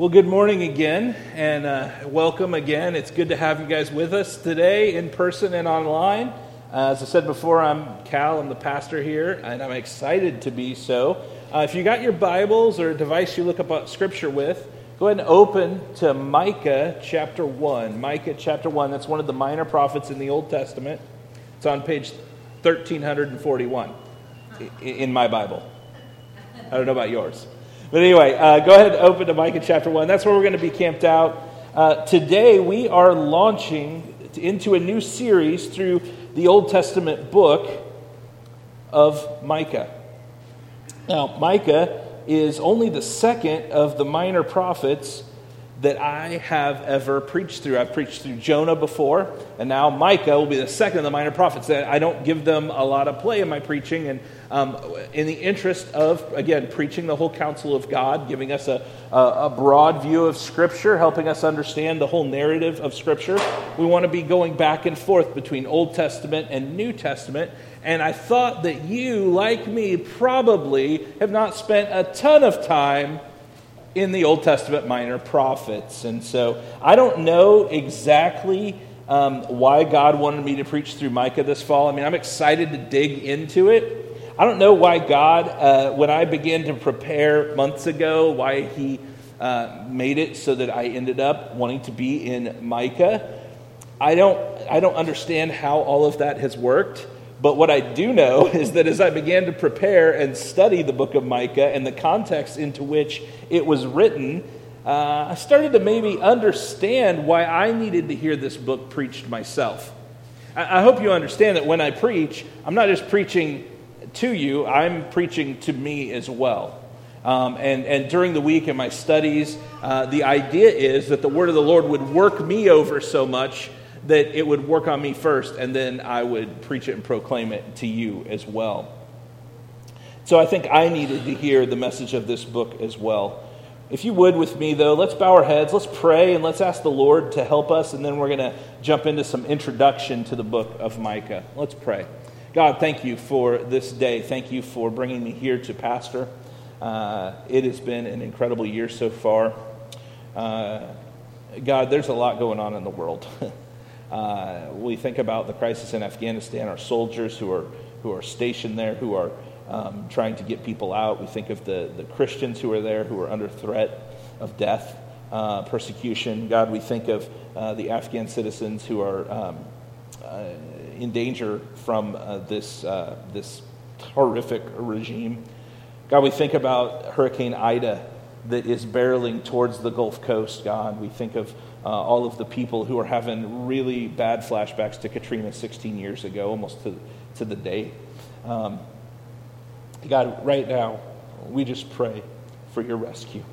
Well, good morning again, and uh, welcome again. It's good to have you guys with us today in person and online. Uh, as I said before, I'm Cal, I'm the pastor here, and I'm excited to be so. Uh, if you got your Bibles or a device you look up Scripture with, go ahead and open to Micah chapter 1. Micah chapter 1, that's one of the minor prophets in the Old Testament. It's on page 1341 in my Bible. I don't know about yours. But anyway, uh, go ahead and open to Micah chapter 1. That's where we're going to be camped out. Uh, today, we are launching into a new series through the Old Testament book of Micah. Now, Micah is only the second of the minor prophets that I have ever preached through. I've preached through Jonah before, and now Micah will be the second of the minor prophets. That I don't give them a lot of play in my preaching, and um, in the interest of, again, preaching the whole counsel of God, giving us a, a, a broad view of Scripture, helping us understand the whole narrative of Scripture, we want to be going back and forth between Old Testament and New Testament. And I thought that you, like me, probably have not spent a ton of time in the Old Testament minor prophets. And so I don't know exactly um, why God wanted me to preach through Micah this fall. I mean, I'm excited to dig into it. I don't know why God, uh, when I began to prepare months ago, why He uh, made it so that I ended up wanting to be in Micah. I don't, I don't understand how all of that has worked. But what I do know is that as I began to prepare and study the book of Micah and the context into which it was written, uh, I started to maybe understand why I needed to hear this book preached myself. I, I hope you understand that when I preach, I'm not just preaching to you, I'm preaching to me as well. Um, and, and during the week in my studies, uh, the idea is that the word of the Lord would work me over so much that it would work on me first, and then I would preach it and proclaim it to you as well. So I think I needed to hear the message of this book as well. If you would with me, though, let's bow our heads, let's pray, and let's ask the Lord to help us, and then we're going to jump into some introduction to the book of Micah. Let's pray. God, thank you for this day. Thank you for bringing me here to pastor. Uh, it has been an incredible year so far. Uh, God, there's a lot going on in the world. Uh, we think about the crisis in Afghanistan, our soldiers who are, who are stationed there, who are um, trying to get people out. We think of the, the Christians who are there, who are under threat of death, uh, persecution. God, we think of uh, the Afghan citizens who are um, uh, in danger from uh, this, uh, this horrific regime. God, we think about Hurricane Ida that is barreling towards the Gulf Coast, God. We think of uh, all of the people who are having really bad flashbacks to Katrina 16 years ago, almost to, to the day. Um, God, right now, we just pray for your rescue.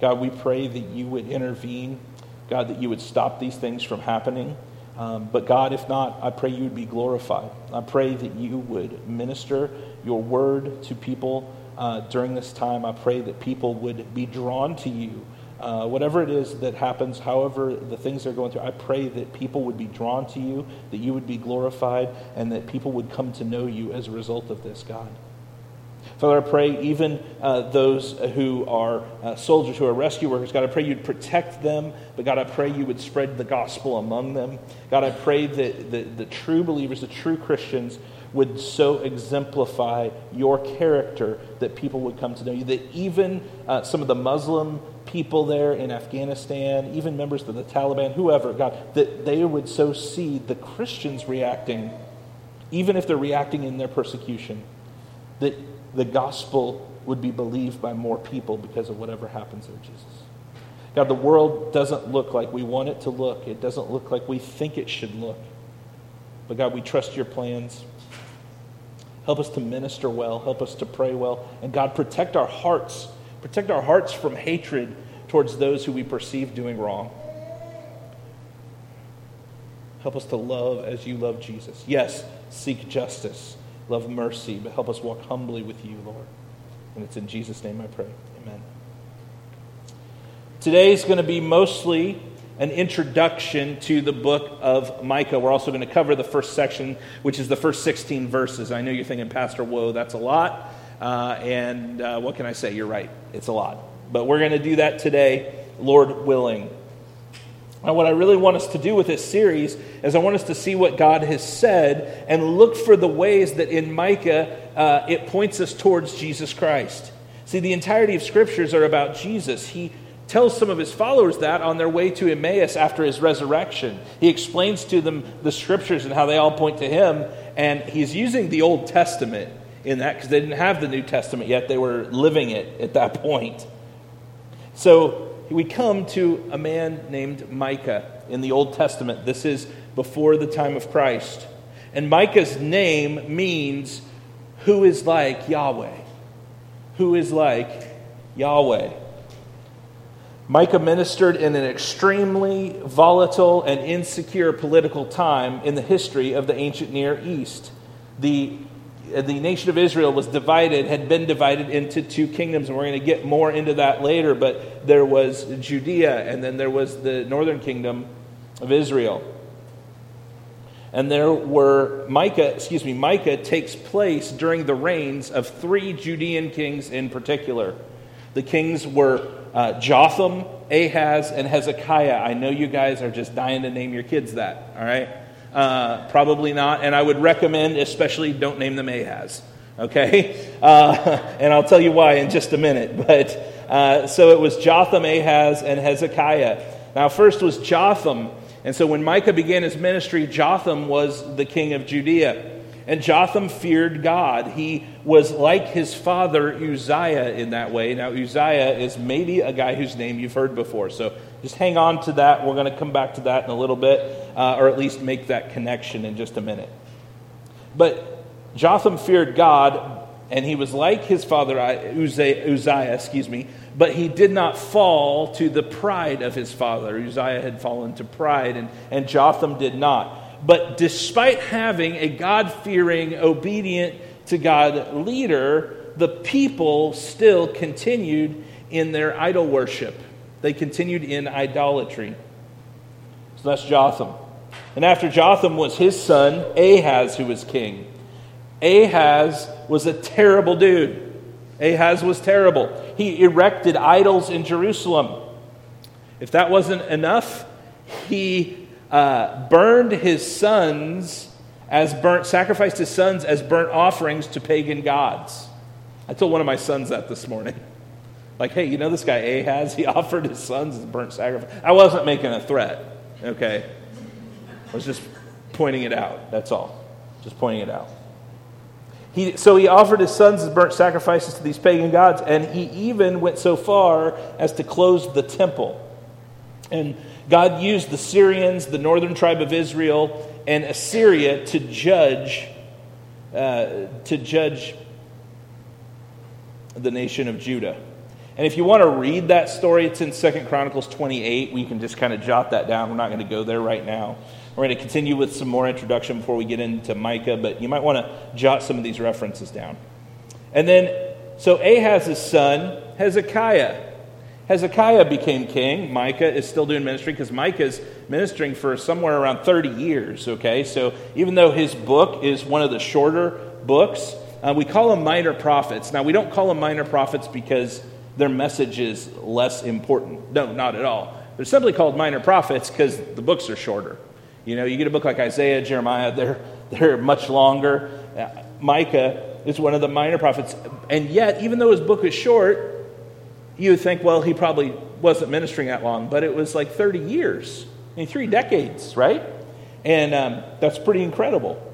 God, we pray that you would intervene. God, that you would stop these things from happening. Um, but God, if not, I pray you would be glorified. I pray that you would minister your word to people uh, during this time. I pray that people would be drawn to you uh, whatever it is that happens, however the things they're going through, I pray that people would be drawn to you, that you would be glorified, and that people would come to know you as a result of this, God. Father, I pray even uh, those who are uh, soldiers, who are rescue workers, God, I pray you'd protect them, but God, I pray you would spread the gospel among them. God, I pray that the, the true believers, the true Christians, would so exemplify your character that people would come to know you, that even uh, some of the Muslim people there in Afghanistan, even members of the Taliban, whoever, God, that they would so see the Christians reacting, even if they're reacting in their persecution, that the gospel would be believed by more people because of whatever happens there, Jesus. God, the world doesn't look like we want it to look. It doesn't look like we think it should look. But God, we trust your plans. Help us to minister well. Help us to pray well. And God, protect our hearts Protect our hearts from hatred towards those who we perceive doing wrong. Help us to love as you love Jesus. Yes, seek justice, love mercy, but help us walk humbly with you, Lord. And it's in Jesus' name I pray. Amen. Today is going to be mostly an introduction to the book of Micah. We're also going to cover the first section, which is the first 16 verses. I know you're thinking, Pastor, whoa, that's a lot. Uh, and uh, what can I say? You're right. It's a lot. But we're going to do that today. Lord willing. Now, what I really want us to do with this series is I want us to see what God has said and look for the ways that in Micah uh, it points us towards Jesus Christ. See, the entirety of scriptures are about Jesus. He tells some of his followers that on their way to Emmaus after his resurrection. He explains to them the scriptures and how they all point to him, and he's using the Old Testament in that because they didn't have the New Testament yet. They were living it at that point. So we come to a man named Micah in the Old Testament. This is before the time of Christ. And Micah's name means who is like Yahweh. Who is like Yahweh. Micah ministered in an extremely volatile and insecure political time in the history of the ancient Near East. The the nation of Israel was divided, had been divided into two kingdoms, and we're going to get more into that later. But there was Judea, and then there was the northern kingdom of Israel. And there were Micah, excuse me, Micah takes place during the reigns of three Judean kings in particular. The kings were uh, Jotham, Ahaz, and Hezekiah. I know you guys are just dying to name your kids that, all right? Uh, probably not. And I would recommend, especially, don't name them Ahaz. Okay? Uh, and I'll tell you why in just a minute. But uh, so it was Jotham, Ahaz, and Hezekiah. Now, first was Jotham. And so when Micah began his ministry, Jotham was the king of Judea. And Jotham feared God. He was like his father Uzziah in that way. Now, Uzziah is maybe a guy whose name you've heard before. So just hang on to that. We're going to come back to that in a little bit, uh, or at least make that connection in just a minute. But Jotham feared God, and he was like his father Uzziah, Uzziah, excuse me, but he did not fall to the pride of his father. Uzziah had fallen to pride, and, and Jotham did not. But despite having a God fearing, obedient to God leader, the people still continued in their idol worship. They continued in idolatry. So that's Jotham. And after Jotham was his son, Ahaz, who was king. Ahaz was a terrible dude. Ahaz was terrible. He erected idols in Jerusalem. If that wasn't enough, he uh, burned his sons as burnt, sacrificed his sons as burnt offerings to pagan gods. I told one of my sons that this morning. Like, hey, you know this guy Ahaz? He offered his sons as burnt sacrifice. I wasn't making a threat, okay? I was just pointing it out. That's all. Just pointing it out. He, so he offered his sons as burnt sacrifices to these pagan gods, and he even went so far as to close the temple. And God used the Syrians, the northern tribe of Israel, and Assyria to judge uh, to judge the nation of Judah. And if you want to read that story, it's in Second Chronicles 28. We can just kind of jot that down. We're not going to go there right now. We're going to continue with some more introduction before we get into Micah, but you might want to jot some of these references down. And then, so Ahaz's son, Hezekiah. Hezekiah became king. Micah is still doing ministry because Micah's ministering for somewhere around 30 years, okay? So even though his book is one of the shorter books, uh, we call them minor prophets. Now, we don't call them minor prophets because their message is less important. No, not at all. They're simply called minor prophets because the books are shorter. You know, you get a book like Isaiah, Jeremiah, they're, they're much longer. Uh, Micah is one of the minor prophets. And yet, even though his book is short, you would think, well, he probably wasn't ministering that long, but it was like 30 years, I mean, three decades, right? And um, that's pretty incredible.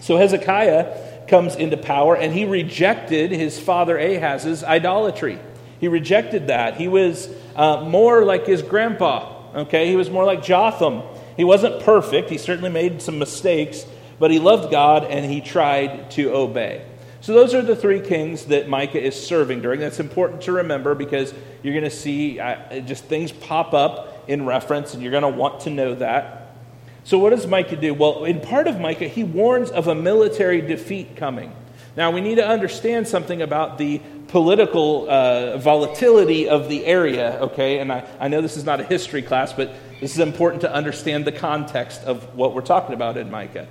So Hezekiah comes into power, and he rejected his father Ahaz's idolatry. He rejected that. He was uh, more like his grandpa, okay? He was more like Jotham. He wasn't perfect, he certainly made some mistakes, but he loved God and he tried to obey. So, those are the three kings that Micah is serving during. That's important to remember because you're going to see uh, just things pop up in reference, and you're going to want to know that. So, what does Micah do? Well, in part of Micah, he warns of a military defeat coming. Now, we need to understand something about the political uh, volatility of the area, okay? And I, I know this is not a history class, but this is important to understand the context of what we're talking about in Micah.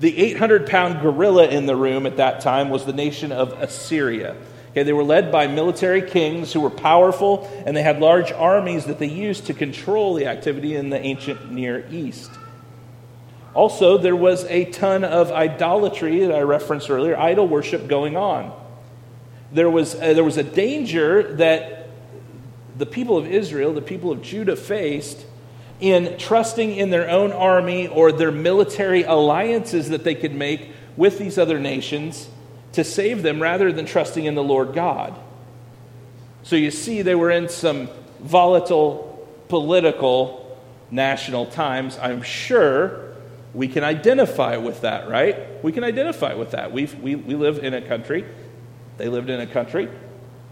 The 800 pound gorilla in the room at that time was the nation of Assyria. Okay, they were led by military kings who were powerful and they had large armies that they used to control the activity in the ancient Near East. Also, there was a ton of idolatry that I referenced earlier, idol worship going on. There was, uh, there was a danger that the people of Israel, the people of Judah, faced in trusting in their own army or their military alliances that they could make with these other nations to save them rather than trusting in the Lord God. So you see, they were in some volatile political national times. I'm sure we can identify with that, right? We can identify with that. we we, we live in a country, they lived in a country.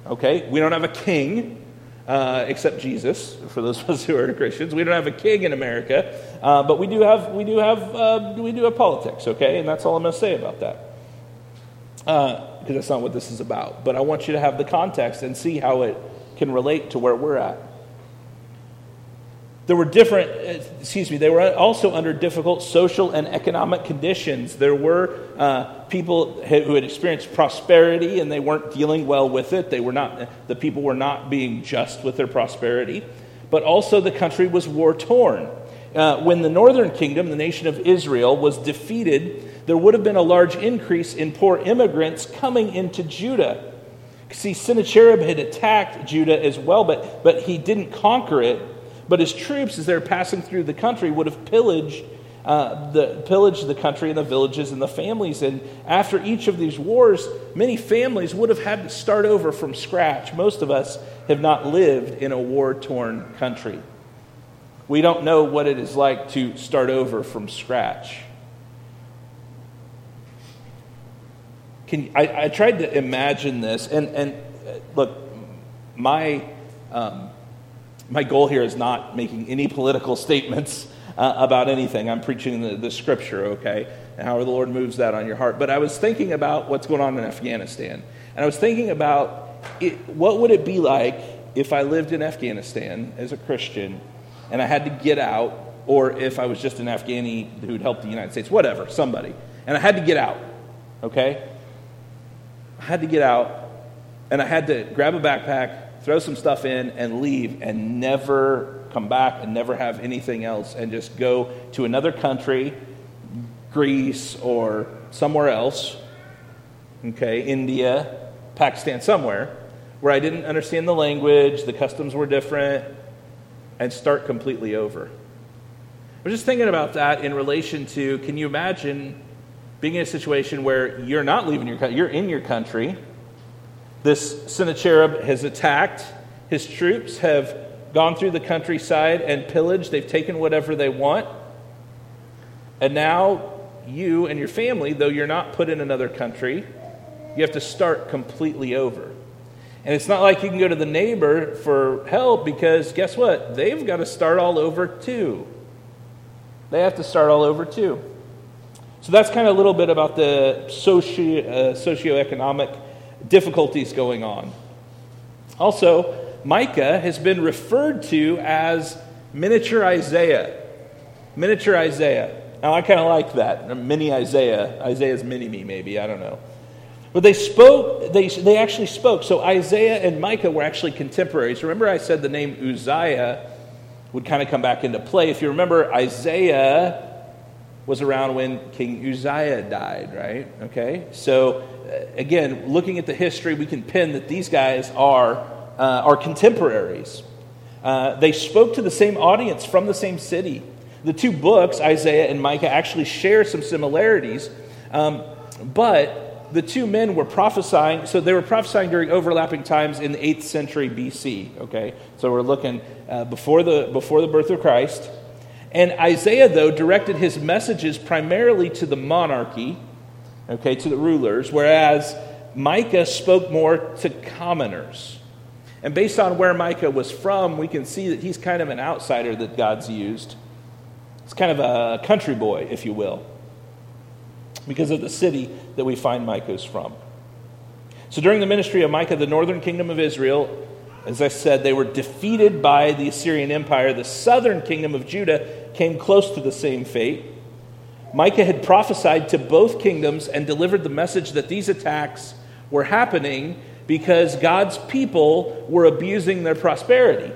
Okay, we don't have a king uh, except Jesus. For those of us who are Christians, we don't have a king in America, uh, but we do have we do have uh, we do have politics. Okay, and that's all I'm going to say about that because uh, that's not what this is about. But I want you to have the context and see how it can relate to where we're at. There were different, excuse me, they were also under difficult social and economic conditions. There were uh, people who had experienced prosperity and they weren't dealing well with it. They were not, the people were not being just with their prosperity. But also the country was war torn. Uh, when the northern kingdom, the nation of Israel, was defeated there would have been a large increase in poor immigrants coming into Judah. See, Sennacherib had attacked Judah as well, but, but he didn't conquer it. But his troops, as they're passing through the country, would have pillaged, uh, the, pillaged the country and the villages and the families. And after each of these wars, many families would have had to start over from scratch. Most of us have not lived in a war torn country. We don't know what it is like to start over from scratch. Can, I, I tried to imagine this, and, and uh, look, my, um, my goal here is not making any political statements uh, about anything. I'm preaching the, the scripture, okay, and how the Lord moves that on your heart. But I was thinking about what's going on in Afghanistan, and I was thinking about it, what would it be like if I lived in Afghanistan as a Christian and I had to get out, or if I was just an Afghani who'd helped the United States, whatever, somebody, and I had to get out, okay? I had to get out and I had to grab a backpack, throw some stuff in, and leave and never come back and never have anything else and just go to another country, Greece or somewhere else, okay, India, Pakistan, somewhere, where I didn't understand the language, the customs were different, and start completely over. I was just thinking about that in relation to can you imagine being in a situation where you're not leaving your country, you're in your country. This Sennacherib has attacked. His troops have gone through the countryside and pillaged. They've taken whatever they want. And now you and your family, though you're not put in another country, you have to start completely over. And it's not like you can go to the neighbor for help because guess what? They've got to start all over too. They have to start all over too. So that's kind of a little bit about the socio, uh, socioeconomic difficulties going on. Also, Micah has been referred to as miniature Isaiah. Miniature Isaiah. Now, I kind of like that. Mini Isaiah. Isaiah's mini me, maybe. I don't know. But they spoke, they, they actually spoke. So Isaiah and Micah were actually contemporaries. Remember, I said the name Uzziah would kind of come back into play. If you remember, Isaiah was around when King Uzziah died, right? Okay? So, uh, again, looking at the history, we can pin that these guys are, uh, are contemporaries. Uh, they spoke to the same audience from the same city. The two books, Isaiah and Micah, actually share some similarities, um, but the two men were prophesying, so they were prophesying during overlapping times in the 8th century BC, okay? So we're looking uh, before, the, before the birth of Christ. And Isaiah, though, directed his messages primarily to the monarchy, okay, to the rulers, whereas Micah spoke more to commoners. And based on where Micah was from, we can see that he's kind of an outsider that God's used. It's kind of a country boy, if you will, because of the city that we find Micah's from. So during the ministry of Micah, the northern kingdom of Israel as I said, they were defeated by the Assyrian Empire. The southern kingdom of Judah came close to the same fate. Micah had prophesied to both kingdoms and delivered the message that these attacks were happening because God's people were abusing their prosperity.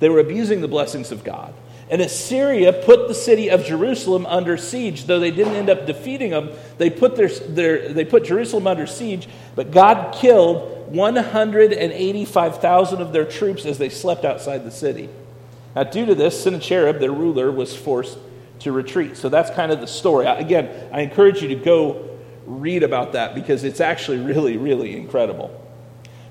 They were abusing the blessings of God. And Assyria put the city of Jerusalem under siege. Though they didn't end up defeating them, they put, their, their, they put Jerusalem under siege, but God killed 185,000 of their troops as they slept outside the city. Now, due to this, Sennacherib, their ruler, was forced to retreat. So that's kind of the story. Again, I encourage you to go read about that because it's actually really, really incredible.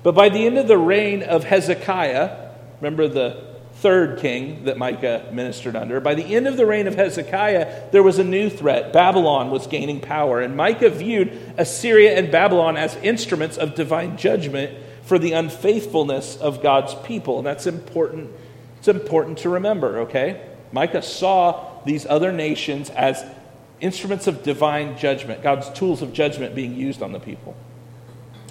But by the end of the reign of Hezekiah, remember the third king that Micah ministered under. By the end of the reign of Hezekiah, there was a new threat. Babylon was gaining power, and Micah viewed Assyria and Babylon as instruments of divine judgment for the unfaithfulness of God's people. And that's important. It's important to remember, okay? Micah saw these other nations as instruments of divine judgment, God's tools of judgment being used on the people.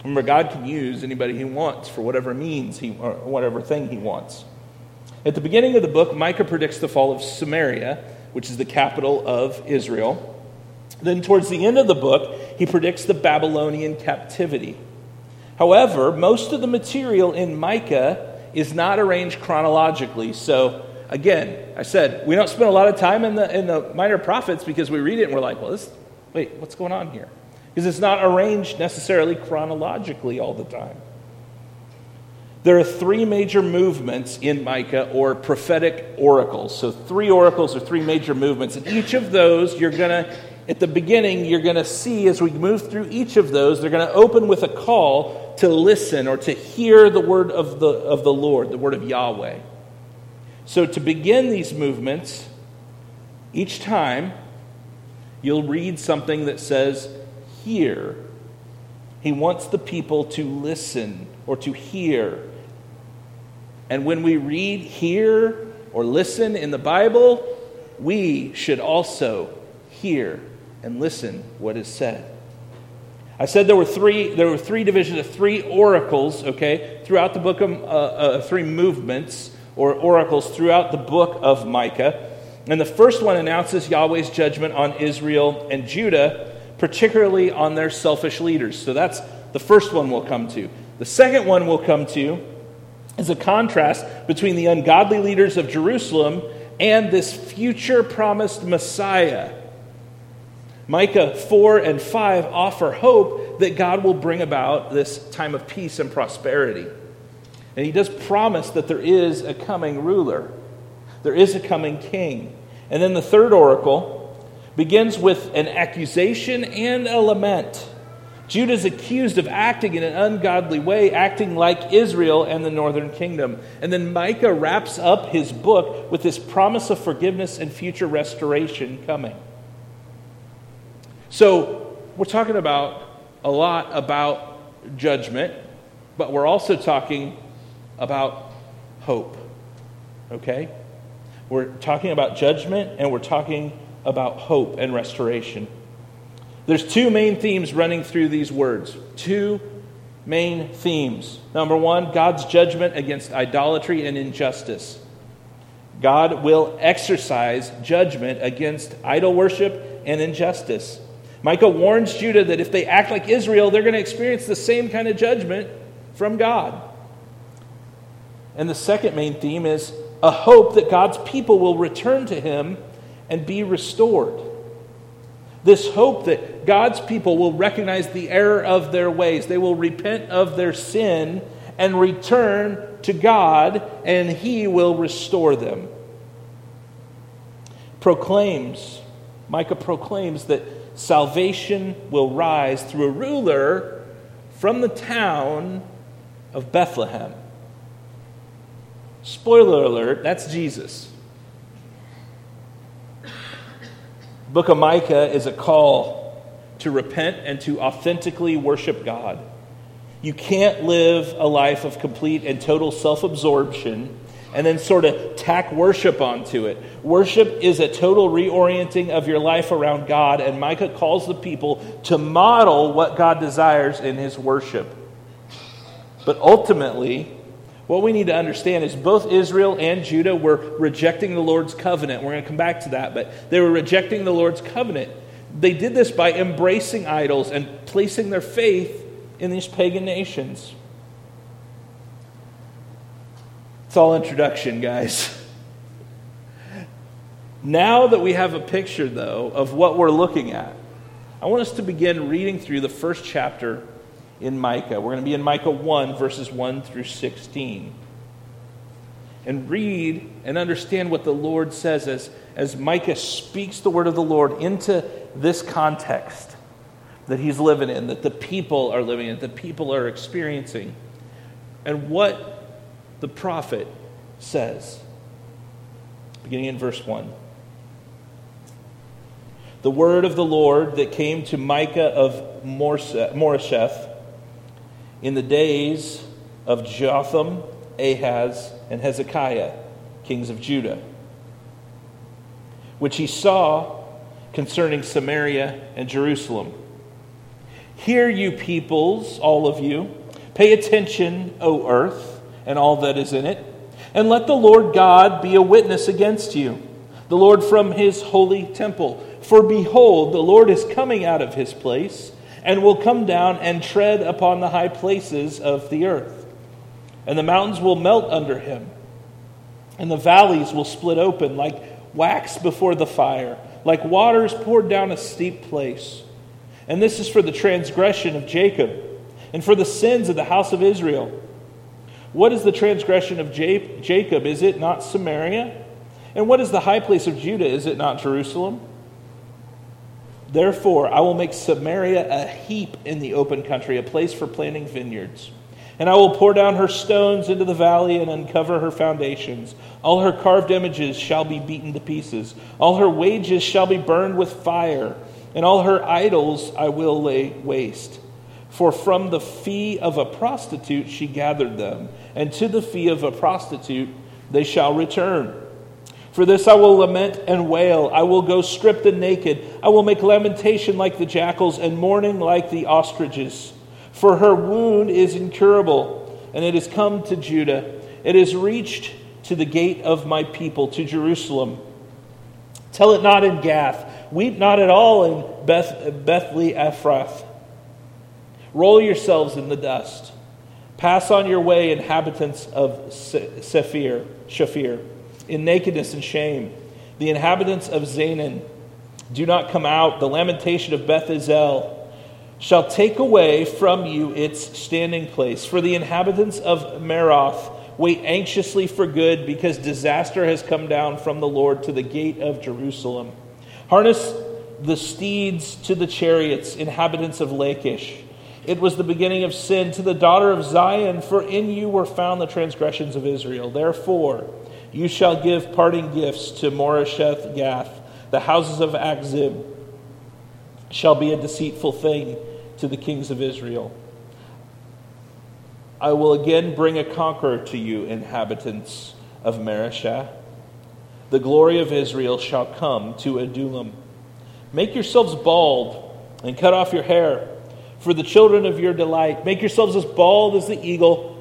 Remember, God can use anybody he wants for whatever means he, or whatever thing he wants. At the beginning of the book, Micah predicts the fall of Samaria, which is the capital of Israel. Then, towards the end of the book, he predicts the Babylonian captivity. However, most of the material in Micah is not arranged chronologically. So, again, I said we don't spend a lot of time in the, in the minor prophets because we read it and we're like, well, this, wait, what's going on here? Because it's not arranged necessarily chronologically all the time. There are three major movements in Micah or prophetic oracles. So, three oracles or three major movements. And each of those, you're going to, at the beginning, you're going to see as we move through each of those, they're going to open with a call to listen or to hear the word of the, of the Lord, the word of Yahweh. So, to begin these movements, each time you'll read something that says, Hear. He wants the people to listen or to hear and when we read, hear, or listen in the Bible, we should also hear and listen what is said. I said there were three, there were three divisions of three oracles, okay, throughout the book of, uh, uh, three movements or oracles throughout the book of Micah. And the first one announces Yahweh's judgment on Israel and Judah, particularly on their selfish leaders. So that's the first one we'll come to. The second one we'll come to is a contrast between the ungodly leaders of Jerusalem and this future promised Messiah. Micah 4 and 5 offer hope that God will bring about this time of peace and prosperity. And he does promise that there is a coming ruler, there is a coming king. And then the third oracle begins with an accusation and a lament. Judah is accused of acting in an ungodly way, acting like Israel and the northern kingdom. And then Micah wraps up his book with this promise of forgiveness and future restoration coming. So, we're talking about a lot about judgment, but we're also talking about hope. Okay? We're talking about judgment and we're talking about hope and restoration. There's two main themes running through these words. Two main themes. Number one, God's judgment against idolatry and injustice. God will exercise judgment against idol worship and injustice. Micah warns Judah that if they act like Israel, they're going to experience the same kind of judgment from God. And the second main theme is a hope that God's people will return to him and be restored. This hope that God's people will recognize the error of their ways, they will repent of their sin and return to God, and He will restore them. Proclaims, Micah proclaims that salvation will rise through a ruler from the town of Bethlehem. Spoiler alert, that's Jesus. Book of Micah is a call to repent and to authentically worship God. You can't live a life of complete and total self absorption and then sort of tack worship onto it. Worship is a total reorienting of your life around God, and Micah calls the people to model what God desires in his worship. But ultimately, what we need to understand is both Israel and Judah were rejecting the Lord's covenant. We're going to come back to that, but they were rejecting the Lord's covenant. They did this by embracing idols and placing their faith in these pagan nations. It's all introduction, guys. Now that we have a picture, though, of what we're looking at, I want us to begin reading through the first chapter in Micah. We're going to be in Micah 1, verses 1 through 16. And read and understand what the Lord says as, as Micah speaks the word of the Lord into this context that he's living in, that the people are living in, that the people are experiencing, and what the prophet says. Beginning in verse 1 the word of the Lord that came to Micah of Moresheth in the days of Jotham, Ahaz, and Hezekiah, kings of Judah, which he saw concerning Samaria and Jerusalem. Hear, you peoples, all of you, pay attention, O earth, and all that is in it, and let the Lord God be a witness against you, the Lord from his holy temple. For behold, the Lord is coming out of his place, and will come down and tread upon the high places of the earth. And the mountains will melt under him, and the valleys will split open like wax before the fire, like waters poured down a steep place. And this is for the transgression of Jacob, and for the sins of the house of Israel. What is the transgression of Jacob? Is it not Samaria? And what is the high place of Judah? Is it not Jerusalem? Therefore, I will make Samaria a heap in the open country, a place for planting vineyards. And I will pour down her stones into the valley and uncover her foundations. All her carved images shall be beaten to pieces. All her wages shall be burned with fire, and all her idols I will lay waste. For from the fee of a prostitute she gathered them, and to the fee of a prostitute they shall return. For this I will lament and wail. I will go stripped and naked. I will make lamentation like the jackals and mourning like the ostriches. For her wound is incurable, and it has come to Judah. It has reached to the gate of my people, to Jerusalem. Tell it not in Gath. Weep not at all in Beth, Bethlehem Ephrath. Roll yourselves in the dust. Pass on your way, inhabitants of Sephir, Shaphir in nakedness and shame. The inhabitants of Zaanan do not come out. The lamentation of Beth Ezel shall take away from you its standing place. For the inhabitants of Maroth wait anxiously for good, because disaster has come down from the Lord to the gate of Jerusalem. Harness the steeds to the chariots, inhabitants of Lachish. It was the beginning of sin to the daughter of Zion, for in you were found the transgressions of Israel. Therefore, you shall give parting gifts to Moresheth Gath. The houses of Achzib shall be a deceitful thing to the kings of Israel. I will again bring a conqueror to you, inhabitants of Mareshah. The glory of Israel shall come to Adullam. Make yourselves bald and cut off your hair for the children of your delight. Make yourselves as bald as the eagle,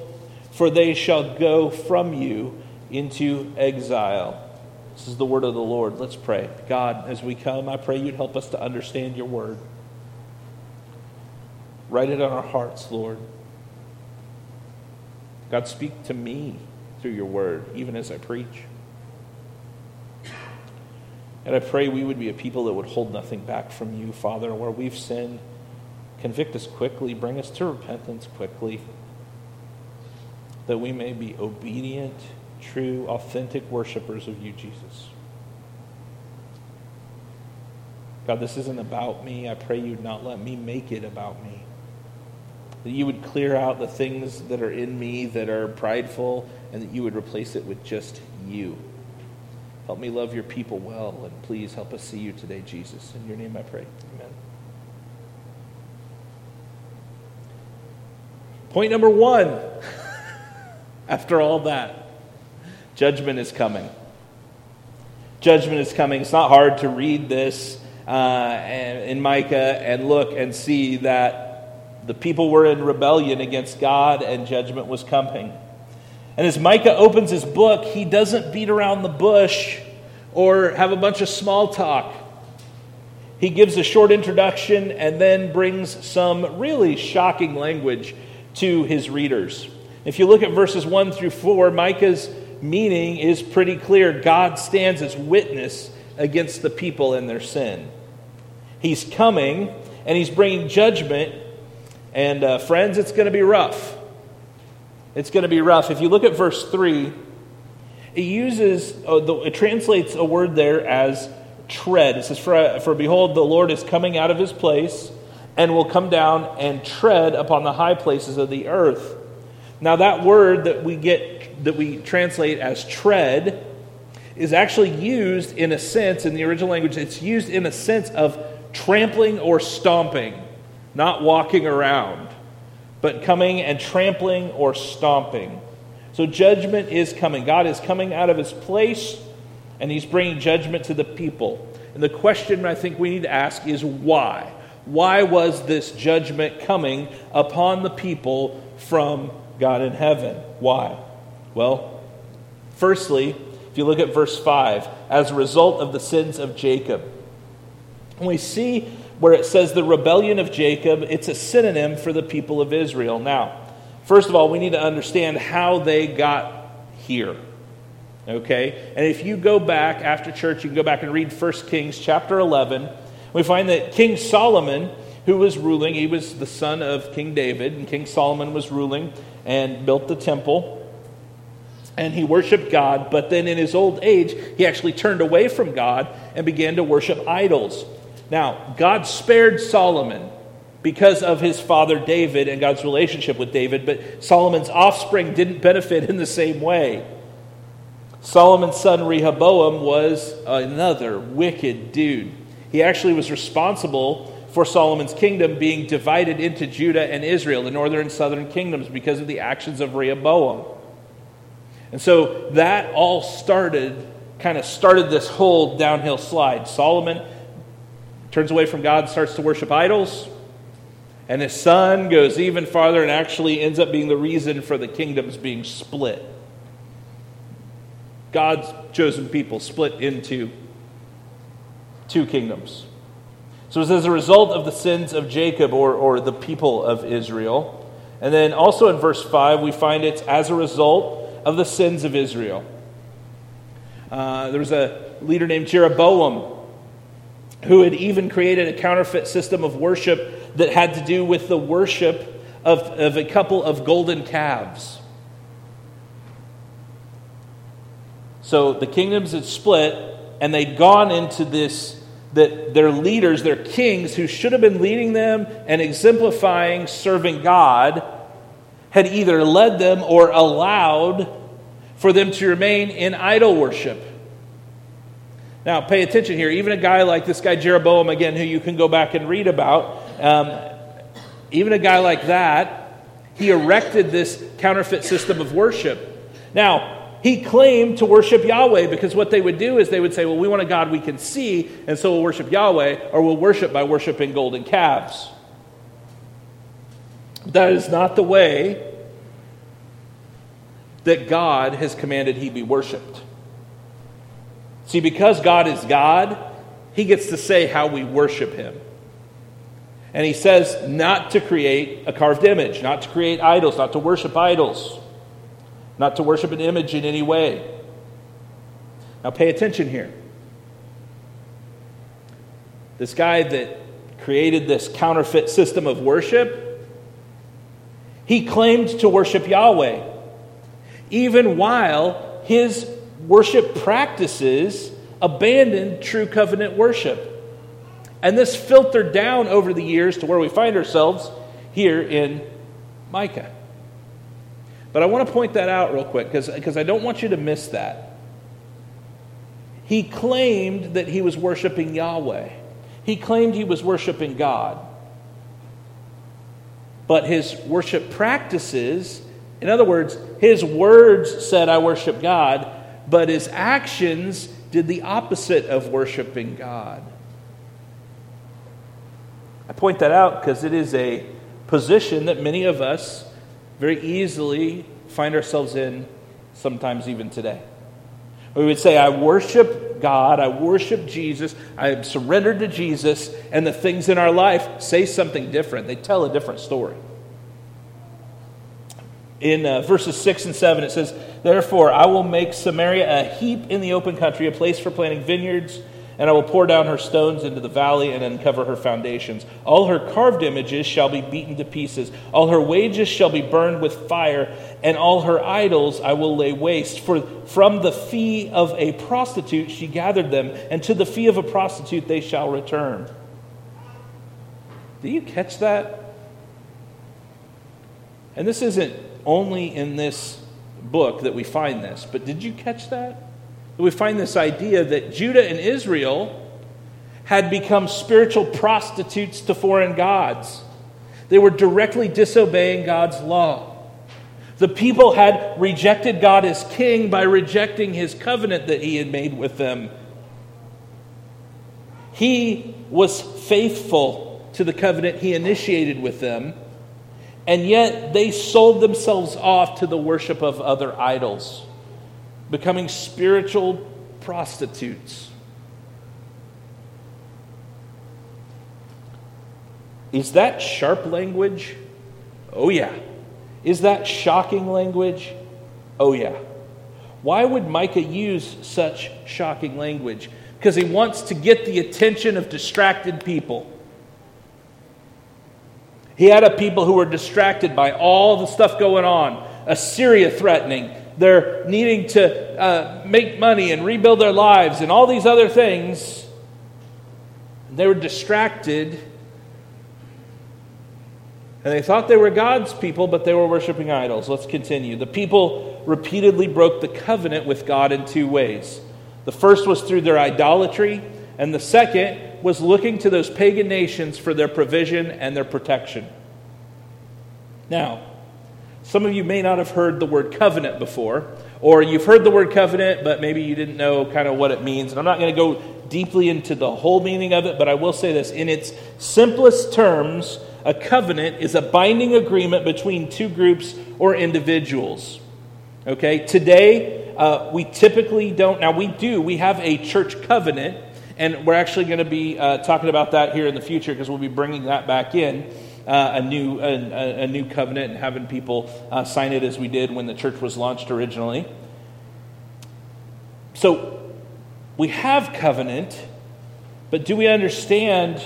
for they shall go from you into exile. This is the word of the Lord. Let's pray. God, as we come, I pray you'd help us to understand your word. Write it on our hearts, Lord. God, speak to me through your word, even as I preach. And I pray we would be a people that would hold nothing back from you, Father, where we've sinned. Convict us quickly, bring us to repentance quickly, that we may be obedient true, authentic worshipers of you, Jesus. God, this isn't about me. I pray you'd not let me make it about me. That you would clear out the things that are in me that are prideful and that you would replace it with just you. Help me love your people well, and please help us see you today, Jesus. In your name I pray. Amen. Point number one, after all that. Judgment is coming. Judgment is coming. It's not hard to read this uh, in Micah and look and see that the people were in rebellion against God and judgment was coming. And as Micah opens his book, he doesn't beat around the bush or have a bunch of small talk. He gives a short introduction and then brings some really shocking language to his readers. If you look at verses 1 through 4, Micah's meaning is pretty clear. God stands as witness against the people and their sin. He's coming and he's bringing judgment. And uh, friends, it's going to be rough. It's going to be rough. If you look at verse 3, it uses, uh, it translates a word there as tread. It says, for, for behold, the Lord is coming out of his place and will come down and tread upon the high places of the earth. Now, that word that we get, that we translate as tread, is actually used in a sense, in the original language, it's used in a sense of trampling or stomping, not walking around, but coming and trampling or stomping. So judgment is coming. God is coming out of his place and he's bringing judgment to the people. And the question I think we need to ask is why? Why was this judgment coming upon the people from God in heaven? Why? Well, firstly, if you look at verse 5, as a result of the sins of Jacob. we see where it says the rebellion of Jacob, it's a synonym for the people of Israel. Now, First of all, we need to understand how they got here. Okay? And if you go back after church, you can go back and read 1 Kings chapter 11. We find that King Solomon, who was ruling, he was the son of King David, and King Solomon was ruling and built the temple. And he worshiped God, but then in his old age, he actually turned away from God and began to worship idols. Now, God spared Solomon because of his father David and God's relationship with David, but Solomon's offspring didn't benefit in the same way. Solomon's son Rehoboam was another wicked dude. He actually was responsible for Solomon's kingdom being divided into Judah and Israel, the northern and southern kingdoms, because of the actions of Rehoboam. And so that all started, kind of started this whole downhill slide. Solomon turns away from God, starts to worship idols. And his son goes even farther and actually ends up being the reason for the kingdoms being split. God's chosen people split into two kingdoms. So it's as a result of the sins of Jacob or, or the people of Israel. And then also in verse 5, we find it's as a result of the sins of Israel. Uh, there was a leader named Jeroboam who had even created a counterfeit system of worship that had to do with the worship of, of a couple of golden calves. So the kingdoms had split, and they'd gone into this that their leaders, their kings, who should have been leading them and exemplifying serving God, had either led them or allowed for them to remain in idol worship. Now, pay attention here. Even a guy like this guy Jeroboam, again, who you can go back and read about, um, even a guy like that, he erected this counterfeit system of worship. Now, he claimed to worship Yahweh because what they would do is they would say, Well, we want a God we can see, and so we'll worship Yahweh, or we'll worship by worshiping golden calves. That is not the way that God has commanded he be worshiped. See, because God is God, he gets to say how we worship him. And he says not to create a carved image, not to create idols, not to worship idols, not to worship an image in any way. Now, pay attention here. This guy that created this counterfeit system of worship, he claimed to worship Yahweh, even while his worship practices abandoned true covenant worship. And this filtered down over the years to where we find ourselves here in Micah. But I want to point that out real quick because I don't want you to miss that. He claimed that he was worshiping Yahweh, he claimed he was worshiping God. But his worship practices, in other words, his words said, I worship God, but his actions did the opposite of worshiping God. I point that out because it is a position that many of us very easily find ourselves in, sometimes even today. We would say, I worship God, I worship Jesus, I am surrendered to Jesus, and the things in our life say something different. They tell a different story. In uh, verses 6 and 7, it says, Therefore, I will make Samaria a heap in the open country, a place for planting vineyards, and I will pour down her stones into the valley and uncover her foundations. All her carved images shall be beaten to pieces, all her wages shall be burned with fire, and all her idols I will lay waste. For from the fee of a prostitute she gathered them, and to the fee of a prostitute they shall return. Do you catch that? And this isn't only in this book that we find this, but did you catch that? We find this idea that Judah and Israel had become spiritual prostitutes to foreign gods. They were directly disobeying God's law. The people had rejected God as king by rejecting his covenant that he had made with them. He was faithful to the covenant he initiated with them and yet they sold themselves off to the worship of other idols, becoming spiritual prostitutes. Is that sharp language? Oh, yeah. Is that shocking language? Oh, yeah. Why would Micah use such shocking language? Because he wants to get the attention of distracted people. He had a people who were distracted by all the stuff going on Assyria threatening, they're needing to uh, make money and rebuild their lives, and all these other things. They were distracted. And they thought they were God's people, but they were worshiping idols. Let's continue. The people repeatedly broke the covenant with God in two ways. The first was through their idolatry, and the second was looking to those pagan nations for their provision and their protection. Now, some of you may not have heard the word covenant before, or you've heard the word covenant, but maybe you didn't know kind of what it means. And I'm not going to go deeply into the whole meaning of it, but I will say this. In its simplest terms, a covenant is a binding agreement between two groups or individuals. Okay, today uh, we typically don't, now we do, we have a church covenant and we're actually going to be uh, talking about that here in the future because we'll be bringing that back in. Uh, a new a, a, new covenant and having people uh, sign it as we did when the church was launched originally. So we have covenant, but do we understand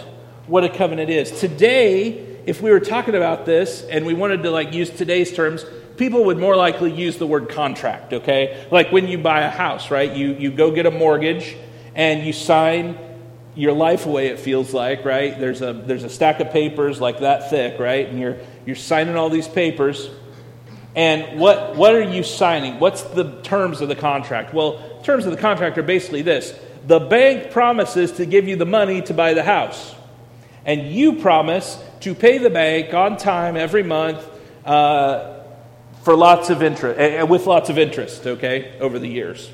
what a covenant is? Today, if we were talking about this and we wanted to like use today's terms, people would more likely use the word contract. Okay, like when you buy a house, right? You you go get a mortgage and you sign your life away it feels like right? There's a there's a stack of papers like that thick right? And you're you're signing all these papers. And what what are you signing? What's the terms of the contract? Well terms of the contract are basically this. The bank promises to give you the money to buy the house. And you promise to pay the bank on time every month uh, for lots of interest uh, with lots of interest okay over the years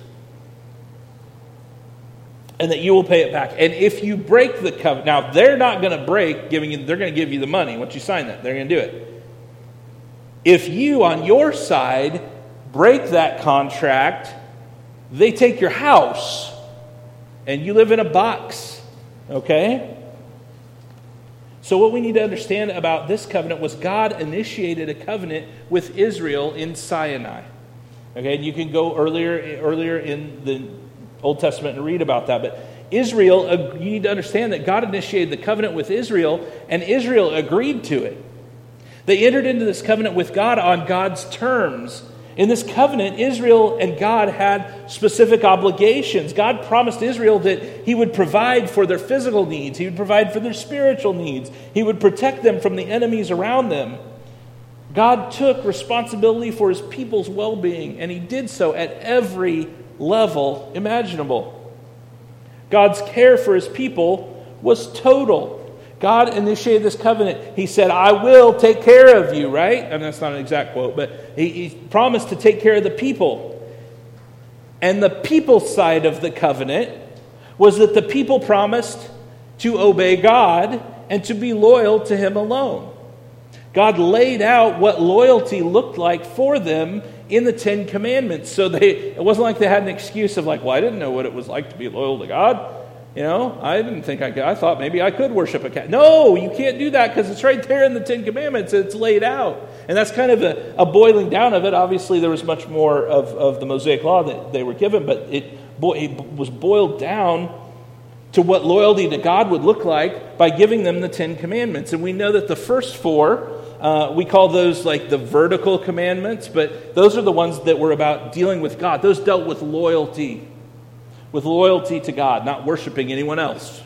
and that you will pay it back. And if you break the covenant, now they're not going to break giving you, they're going to give you the money once you sign that. They're going to do it. If you, on your side, break that contract, they take your house and you live in a box. Okay? So, what we need to understand about this covenant was God initiated a covenant with Israel in Sinai. Okay, and you can go earlier, earlier in the Old Testament and read about that. But Israel, you need to understand that God initiated the covenant with Israel, and Israel agreed to it. They entered into this covenant with God on God's terms. In this covenant, Israel and God had specific obligations. God promised Israel that He would provide for their physical needs, He would provide for their spiritual needs, He would protect them from the enemies around them. God took responsibility for His people's well being, and He did so at every level imaginable. God's care for his people was total. God initiated this covenant. He said, I will take care of you, right? And that's not an exact quote, but he, he promised to take care of the people. And the people side of the covenant was that the people promised to obey God and to be loyal to him alone. God laid out what loyalty looked like for them in the Ten Commandments. So they, it wasn't like they had an excuse of like, well, I didn't know what it was like to be loyal to God. You know, I didn't think I could. I thought maybe I could worship a cat. No, you can't do that because it's right there in the Ten Commandments. It's laid out. And that's kind of a, a, boiling down of it. Obviously, there was much more of, of the Mosaic Law that they were given, but it, it was boiled down to what loyalty to God would look like by giving them the Ten Commandments. And we know that the first four, uh, we call those like the vertical commandments, but those are the ones that were about dealing with God. Those dealt with loyalty with loyalty to God, not worshiping anyone else.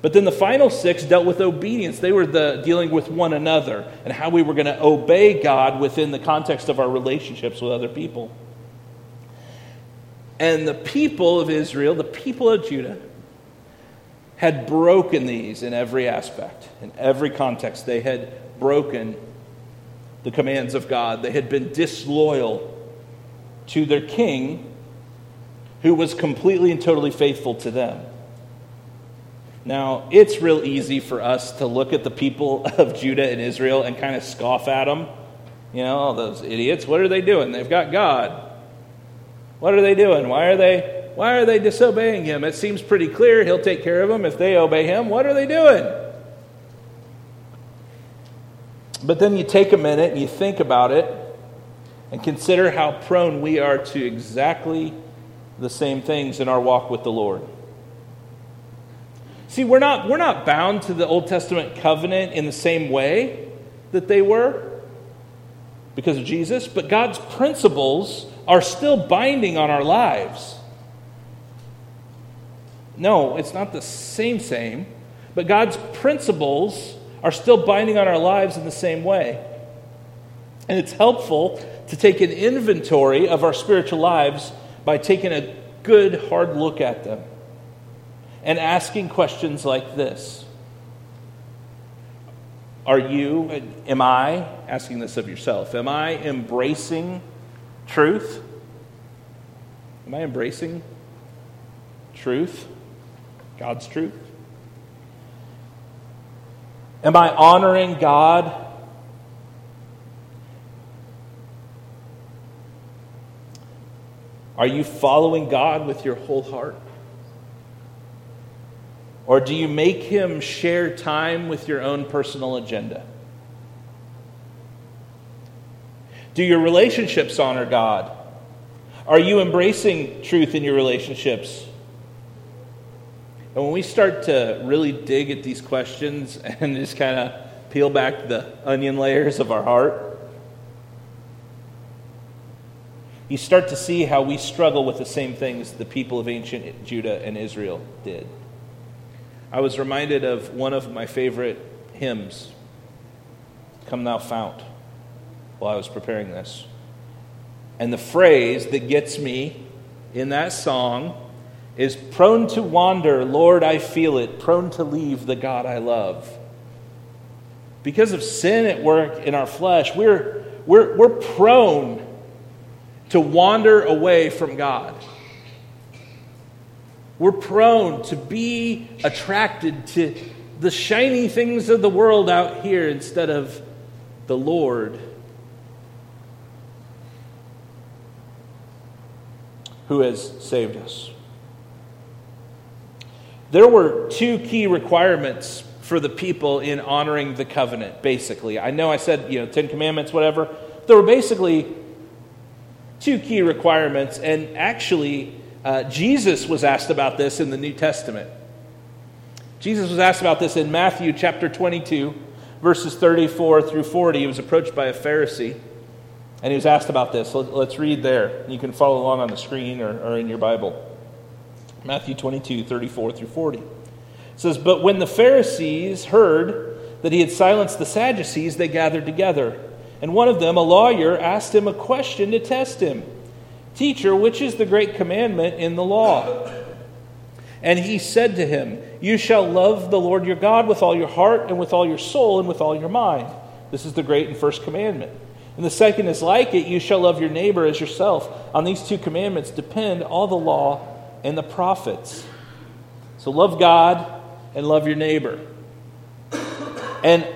But then the final six dealt with obedience. They were the, dealing with one another and how we were going to obey God within the context of our relationships with other people. And the people of Israel, the people of Judah, had broken these in every aspect, in every context. They had broken the commands of God. They had been disloyal to their king who was completely and totally faithful to them. Now, it's real easy for us to look at the people of Judah and Israel and kind of scoff at them. You know, all those idiots, what are they doing? They've got God. What are they doing? Why are they why are they disobeying him? It seems pretty clear he'll take care of them if they obey him. What are they doing? But then you take a minute and you think about it and consider how prone we are to exactly the same things in our walk with the Lord. See, we're not, we're not bound to the Old Testament covenant in the same way that they were because of Jesus, but God's principles are still binding on our lives. No, it's not the same, same, but God's principles are still binding on our lives in the same way. And it's helpful to take an inventory of our spiritual lives by taking a good, hard look at them and asking questions like this Are you, am I, asking this of yourself, am I embracing truth? Am I embracing truth? God's truth? Am I honoring God Are you following God with your whole heart? Or do you make him share time with your own personal agenda? Do your relationships honor God? Are you embracing truth in your relationships? And when we start to really dig at these questions and just kind of peel back the onion layers of our heart, you start to see how we struggle with the same things the people of ancient Judah and Israel did. I was reminded of one of my favorite hymns, Come Thou Fount, while I was preparing this. And the phrase that gets me in that song is prone to wander, Lord, I feel it, prone to leave the God I love. Because of sin at work in our flesh, we're, we're, we're prone to wander away from God. We're prone to be attracted to the shiny things of the world out here instead of the Lord who has saved us. There were two key requirements for the people in honoring the covenant, basically. I know I said, you know, Ten Commandments, whatever. There were basically two key requirements. And actually, uh, Jesus was asked about this in the New Testament. Jesus was asked about this in Matthew chapter 22, verses 34 through 40. He was approached by a Pharisee, and he was asked about this. Let's read there. You can follow along on the screen or, or in your Bible. Matthew 22, 34 through 40. It says, But when the Pharisees heard that he had silenced the Sadducees, they gathered together. And one of them, a lawyer, asked him a question to test him Teacher, which is the great commandment in the law? And he said to him, You shall love the Lord your God with all your heart, and with all your soul, and with all your mind. This is the great and first commandment. And the second is like it you shall love your neighbor as yourself. On these two commandments depend all the law and the prophets. So love God and love your neighbor. And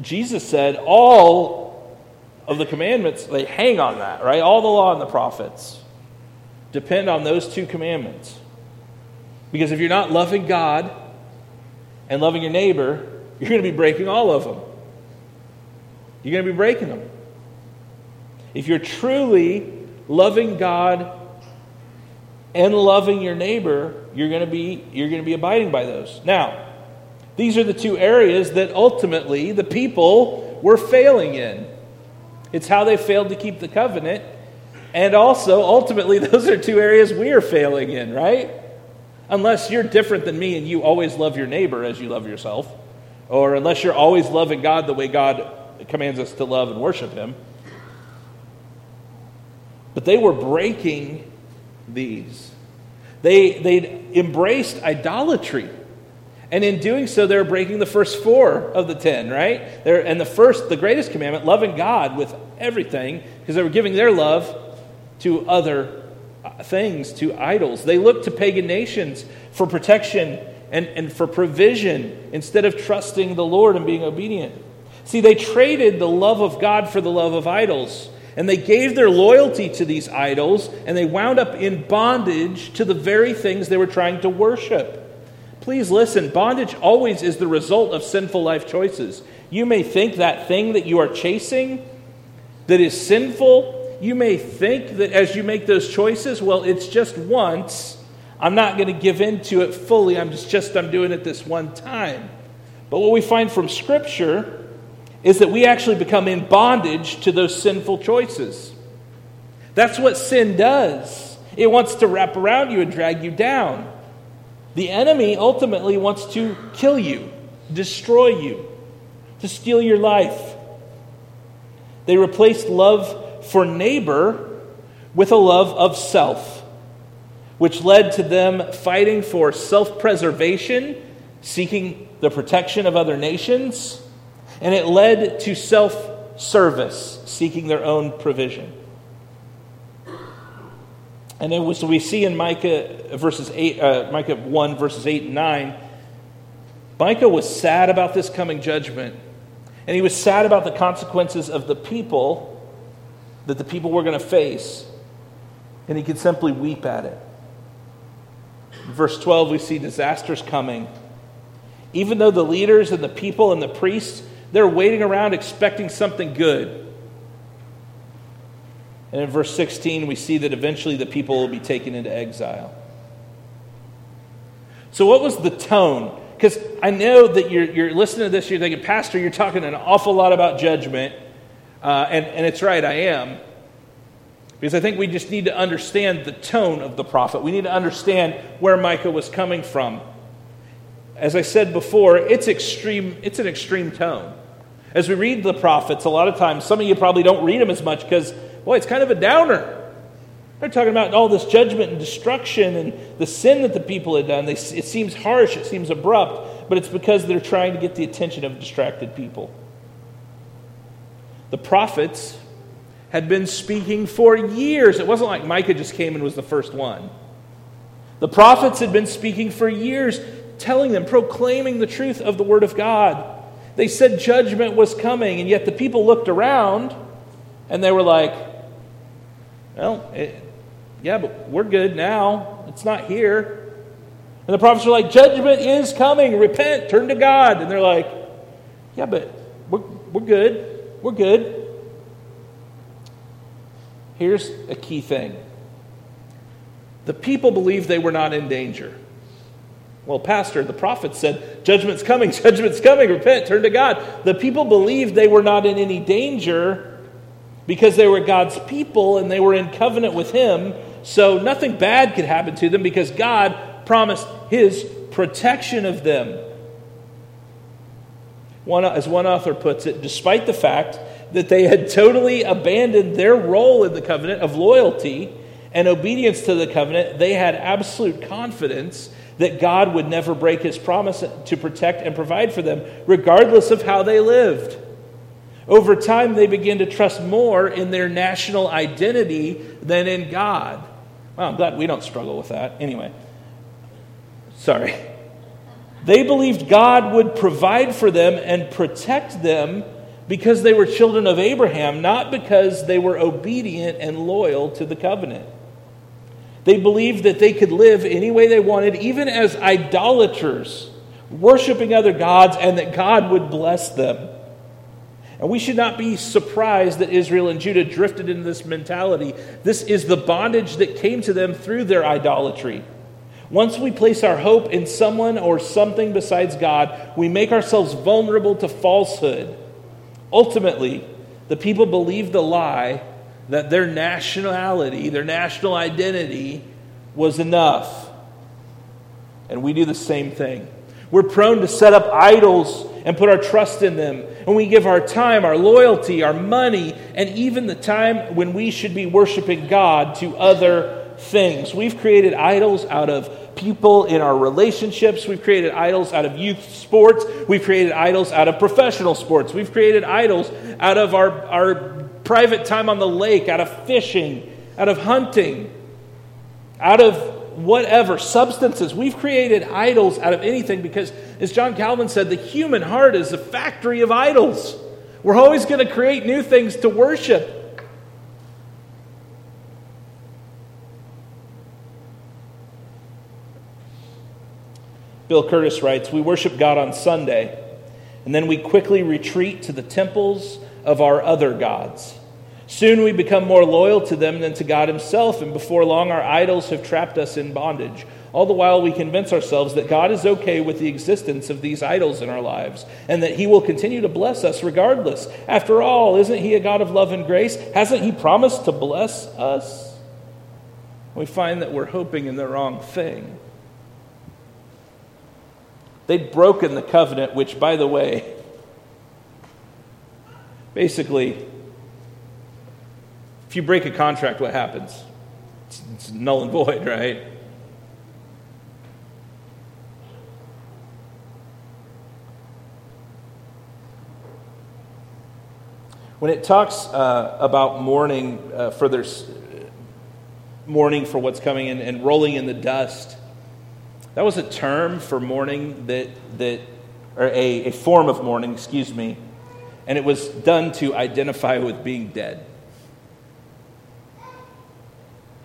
Jesus said all of the commandments, they hang on that, right? All the law and the prophets depend on those two commandments. Because if you're not loving God and loving your neighbor, you're going to be breaking all of them. You're going to be breaking them. If you're truly loving God and loving your neighbor, you're going to be you're going to be abiding by those. Now, these are the two areas that ultimately the people were failing in. It's how they failed to keep the covenant, and also ultimately those are two areas we are failing in, right? Unless you're different than me and you always love your neighbor as you love yourself, or unless you're always loving God the way God commands us to love and worship him. But they were breaking these. They, they'd embraced idolatry. And in doing so, they're breaking the first four of the ten, right? They're, and the first, the greatest commandment, loving God with everything, because they were giving their love to other uh, things, to idols. They looked to pagan nations for protection and, and for provision instead of trusting the Lord and being obedient. See, they traded the love of God for the love of idols. And they gave their loyalty to these idols, and they wound up in bondage to the very things they were trying to worship. Please listen bondage always is the result of sinful life choices. You may think that thing that you are chasing that is sinful, you may think that as you make those choices, well, it's just once. I'm not going to give in to it fully. I'm just, just I'm doing it this one time. But what we find from Scripture is that we actually become in bondage to those sinful choices. That's what sin does. It wants to wrap around you and drag you down. The enemy ultimately wants to kill you, destroy you, to steal your life. They replaced love for neighbor with a love of self, which led to them fighting for self preservation, seeking the protection of other nations and it led to self service, seeking their own provision. And then so we see in Micah verses eight, uh, Micah one verses eight and nine. Micah was sad about this coming judgment, and he was sad about the consequences of the people that the people were going to face, and he could simply weep at it. In verse twelve, we see disasters coming. Even though the leaders and the people and the priests they're waiting around expecting something good. And in verse 16, we see that eventually the people will be taken into exile. So, what was the tone? Because I know that you're, you're listening to this, you're thinking, Pastor, you're talking an awful lot about judgment. Uh, and, and it's right, I am. Because I think we just need to understand the tone of the prophet. We need to understand where Micah was coming from. As I said before, it's extreme, it's an extreme tone. As we read the prophets, a lot of times, some of you probably don't read them as much because, boy, it's kind of a downer. They're talking about all this judgment and destruction and the sin that the people had done. They, it seems harsh, it seems abrupt, but it's because they're trying to get the attention of distracted people. The prophets had been speaking for years. It wasn't like Micah just came and was the first one. The prophets had been speaking for years, telling them, proclaiming the truth of the Word of God. They said judgment was coming, and yet the people looked around and they were like, well, it, yeah, but we're good now. It's not here. And the prophets were like, judgment is coming. Repent, turn to God. And they're like, yeah, but we're, we're good. We're good. Here's a key thing the people believed they were not in danger. Well, Pastor, the prophet said, Judgment's coming, judgment's coming, repent, turn to God. The people believed they were not in any danger because they were God's people and they were in covenant with Him. So nothing bad could happen to them because God promised His protection of them. One, as one author puts it, despite the fact that they had totally abandoned their role in the covenant of loyalty and obedience to the covenant, they had absolute confidence that God would never break his promise to protect and provide for them, regardless of how they lived. Over time, they began to trust more in their national identity than in God. Well, I'm glad we don't struggle with that. Anyway, sorry. They believed God would provide for them and protect them because they were children of Abraham, not because they were obedient and loyal to the covenant. They believed that they could live any way they wanted, even as idolaters, worshiping other gods, and that God would bless them. And we should not be surprised that Israel and Judah drifted into this mentality. This is the bondage that came to them through their idolatry. Once we place our hope in someone or something besides God, we make ourselves vulnerable to falsehood. Ultimately, the people believed the lie that their nationality, their national identity, was enough. And we do the same thing. We're prone to set up idols and put our trust in them. And we give our time, our loyalty, our money, and even the time when we should be worshiping God to other things. We've created idols out of people in our relationships. We've created idols out of youth sports. We've created idols out of professional sports. We've created idols out of our, our private time on the lake, out of fishing, out of hunting, out of whatever, substances. We've created idols out of anything because, as John Calvin said, the human heart is a factory of idols. We're always going to create new things to worship. Bill Curtis writes We worship God on Sunday, and then we quickly retreat to the temples of our other gods. Soon we become more loyal to them than to God Himself, and before long our idols have trapped us in bondage. All the while we convince ourselves that God is okay with the existence of these idols in our lives, and that He will continue to bless us regardless. After all, isn't He a God of love and grace? Hasn't He promised to bless us? We find that we're hoping in the wrong thing. They'd broken the covenant, which, by the way, basically if you break a contract, what happens? It's, it's null and void, right? When it talks uh, about mourning uh, for their mourning for what's coming in and rolling in the dust, that was a term for mourning that that or a, a form of mourning, excuse me, and it was done to identify with being dead.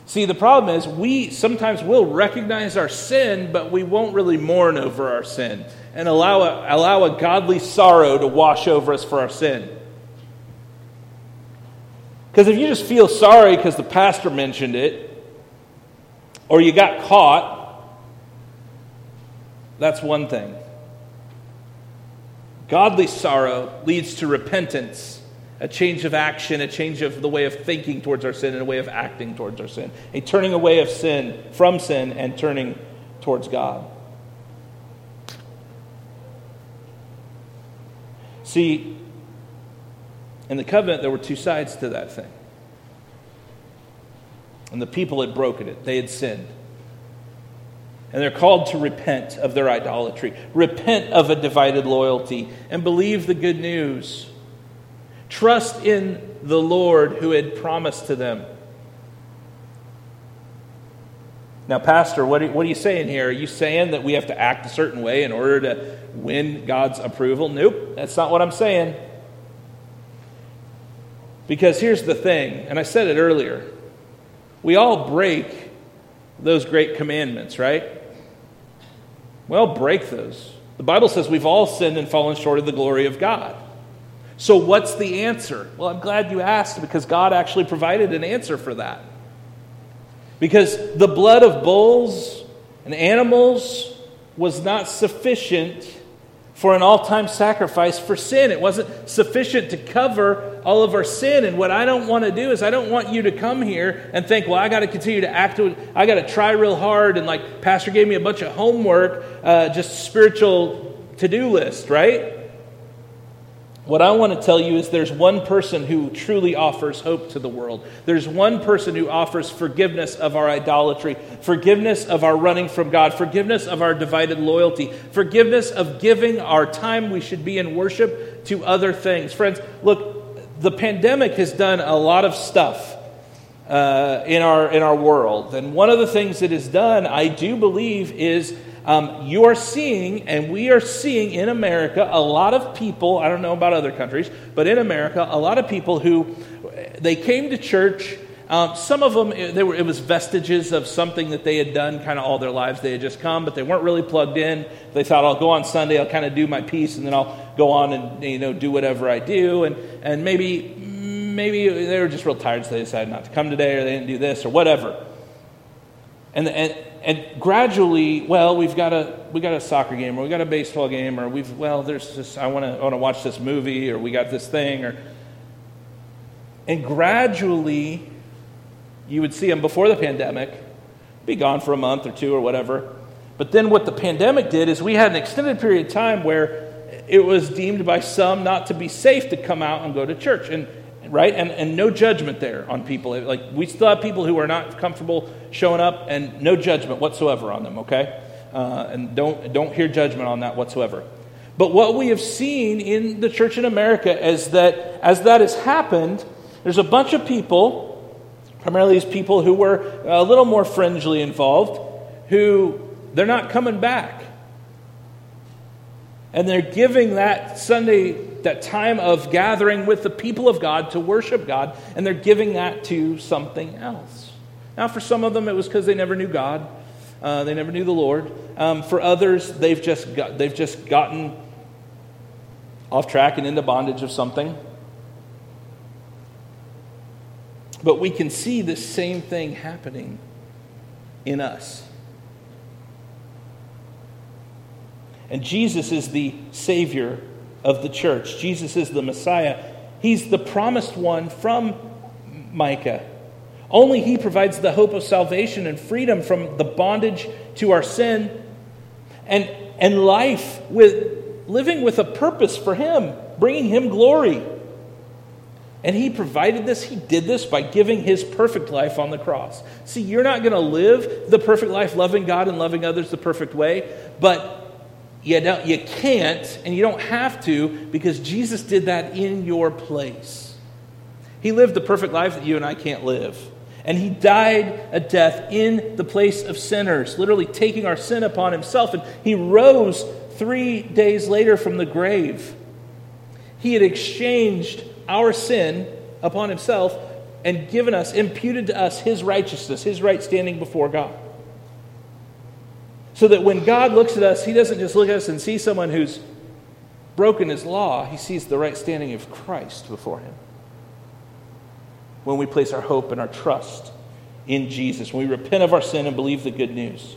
See, the problem is we sometimes will recognize our sin, but we won't really mourn over our sin and allow a, allow a godly sorrow to wash over us for our sin. Because if you just feel sorry because the pastor mentioned it, or you got caught, that's one thing. Godly sorrow leads to repentance a change of action, a change of the way of thinking towards our sin, and a way of acting towards our sin, a turning away of sin from sin and turning towards God. See, in the covenant, there were two sides to that thing. And the people had broken it, they had sinned. And they're called to repent of their idolatry, repent of a divided loyalty, and believe the good news Trust in the Lord who had promised to them. Now, Pastor, what are, you saying here? Are you saying that we have to act a certain way in order to win God's approval? Nope, that's not what I'm saying. Because here's the thing, and I said it earlier we all break those great commandments, right? We all break those. The Bible says we've all sinned and fallen short of the glory of God. So, what's the answer? Well, I'm glad you asked because God actually provided an answer for that. Because the blood of bulls and animals was not sufficient for an all time sacrifice for sin. It wasn't sufficient to cover all of our sin. And what I don't want to do is, I don't want you to come here and think, well, I got to continue to act, I got to try real hard. And like, Pastor gave me a bunch of homework, uh, just spiritual to do list, right? What I want to tell you is there's one person who truly offers hope to the world. There's one person who offers forgiveness of our idolatry, forgiveness of our running from God, forgiveness of our divided loyalty, forgiveness of giving our time we should be in worship to other things. Friends, look, the pandemic has done a lot of stuff uh, in, our, in our world. And one of the things it has done, I do believe, is um, you are seeing, and we are seeing in America, a lot of people, I don't know about other countries, but in America, a lot of people who they came to church, Um, some of them, they were, it was vestiges of something that they had done kind of all their lives. They had just come, but they weren't really plugged in. They thought, I'll go on Sunday, I'll kind of do my piece, and then I'll go on and you know do whatever I do. And, and maybe, maybe they were just real tired, so they decided not to come today, or they didn't do this, or whatever. And, and, and gradually, well, we've got a we got a soccer game, or we got a baseball game, or we've well, there's this. I want to want to watch this movie, or we got this thing, or and gradually you would see them before the pandemic, be gone for a month or two or whatever. But then what the pandemic did is we had an extended period of time where it was deemed by some not to be safe to come out and go to church. And right? And, and no judgment there on people. Like, we still have people who are not comfortable showing up, and no judgment whatsoever on them, okay? Uh, and don't, don't hear judgment on that whatsoever. But what we have seen in the church in America is that as that has happened, there's a bunch of people primarily these people who were a little more fringely involved, who they're not coming back. And they're giving that Sunday, that time of gathering with the people of God to worship God, and they're giving that to something else. Now, for some of them, it was because they never knew God, uh, they never knew the Lord. Um, for others, they've just, got, they've just gotten off track and into bondage of something. But we can see the same thing happening in us. And Jesus is the Savior of the church. Jesus is the Messiah. He's the promised one from Micah. Only He provides the hope of salvation and freedom from the bondage to our sin and, and life with living with a purpose for Him, bringing Him glory. And he provided this, he did this by giving his perfect life on the cross. See, you're not going to live the perfect life loving God and loving others the perfect way, but you, don't, you can't and you don't have to because Jesus did that in your place. He lived the perfect life that you and I can't live. And he died a death in the place of sinners, literally taking our sin upon himself. And he rose three days later from the grave. He had exchanged our sin upon himself and given us, imputed to us his righteousness, his right standing before God. So that when God looks at us, he doesn't just look at us and see someone who's broken his law, he sees the right standing of Christ before him. When we place our hope and our trust in Jesus, when we repent of our sin and believe the good news.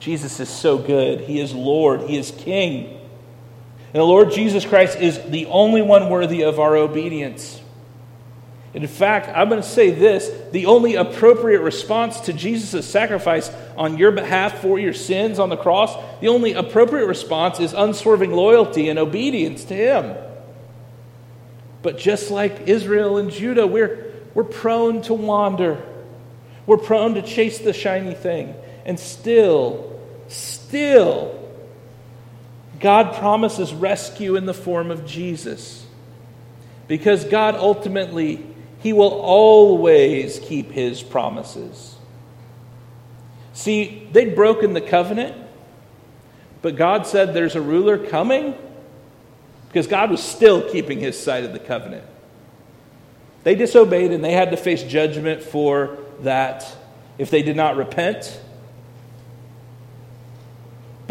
Jesus is so good. He is Lord, He is King. And the Lord Jesus Christ is the only one worthy of our obedience. In fact, I'm going to say this the only appropriate response to Jesus' sacrifice on your behalf for your sins on the cross, the only appropriate response is unswerving loyalty and obedience to Him. But just like Israel and Judah, we're, we're prone to wander. We're prone to chase the shiny thing. And still, still, God promises rescue in the form of Jesus. Because God ultimately, He will always keep His promises. See, they'd broken the covenant, but God said there's a ruler coming because God was still keeping His side of the covenant. They disobeyed and they had to face judgment for that if they did not repent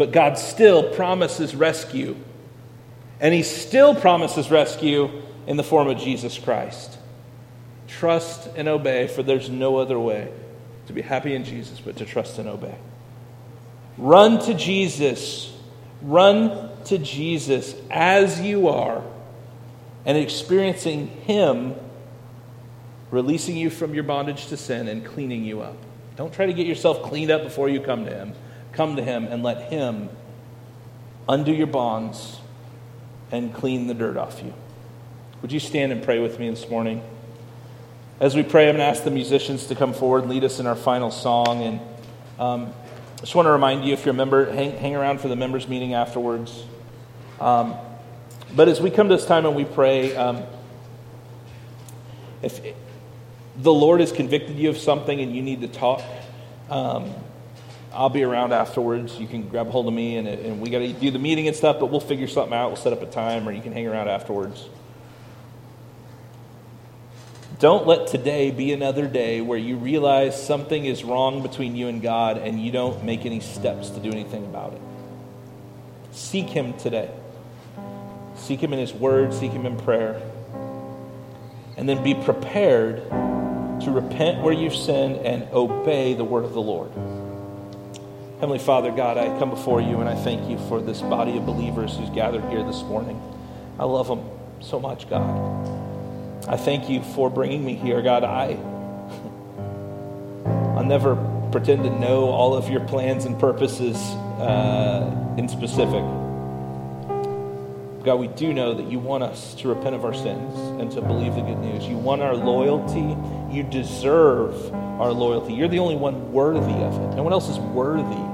but God still promises rescue. And He still promises rescue in the form of Jesus Christ. Trust and obey, for there's no other way to be happy in Jesus but to trust and obey. Run to Jesus. Run to Jesus as you are and experiencing Him releasing you from your bondage to sin and cleaning you up. Don't try to get yourself cleaned up before you come to Him. Come to Him and let Him undo your bonds and clean the dirt off you. Would you stand and pray with me this morning? As we pray, I'm going to ask the musicians to come forward and lead us in our final song. And um, just want to remind you if you're a member, hang, hang around for the members' meeting afterwards. Um, but as we come to this time and we pray, um, if the Lord has convicted you of something and you need to talk, um, I'll be around afterwards. You can grab hold of me, and, and we got to do the meeting and stuff, but we'll figure something out. We'll set up a time, or you can hang around afterwards. Don't let today be another day where you realize something is wrong between you and God and you don't make any steps to do anything about it. Seek Him today. Seek Him in His Word, seek Him in prayer. And then be prepared to repent where you've sinned and obey the word of the Lord. Heavenly Father, God, I come before you and I thank you for this body of believers who's gathered here this morning. I love them so much, God. I thank you for bringing me here, God. I, I'll never pretend to know all of your plans and purposes uh, in specific. God, we do know that you want us to repent of our sins and to believe the good news. You want our loyalty. You deserve our loyalty. You're the only one worthy of it. No one else is worthy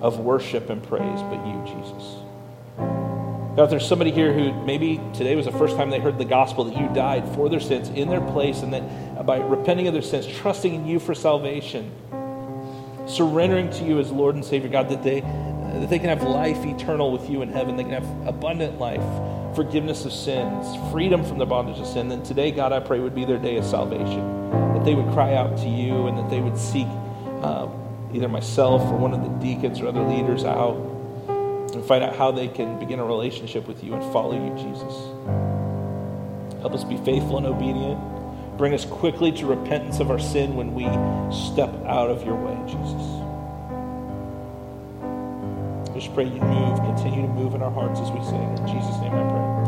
of worship and praise but you, Jesus. God, if there's somebody here who maybe today was the first time they heard the gospel that you died for their sins in their place, and that by repenting of their sins, trusting in you for salvation, surrendering to you as Lord and Savior, God, that they that they can have life eternal with you in heaven. They can have abundant life, forgiveness of sins, freedom from the bondage of sin. Then today, God, I pray would be their day of salvation. That they would cry out to you and that they would seek uh, either myself or one of the deacons or other leaders out and find out how they can begin a relationship with you and follow you, Jesus. Help us be faithful and obedient. Bring us quickly to repentance of our sin when we step out of your way, Jesus just pray you move, continue to move in our hearts as we sing. In Jesus' name I pray.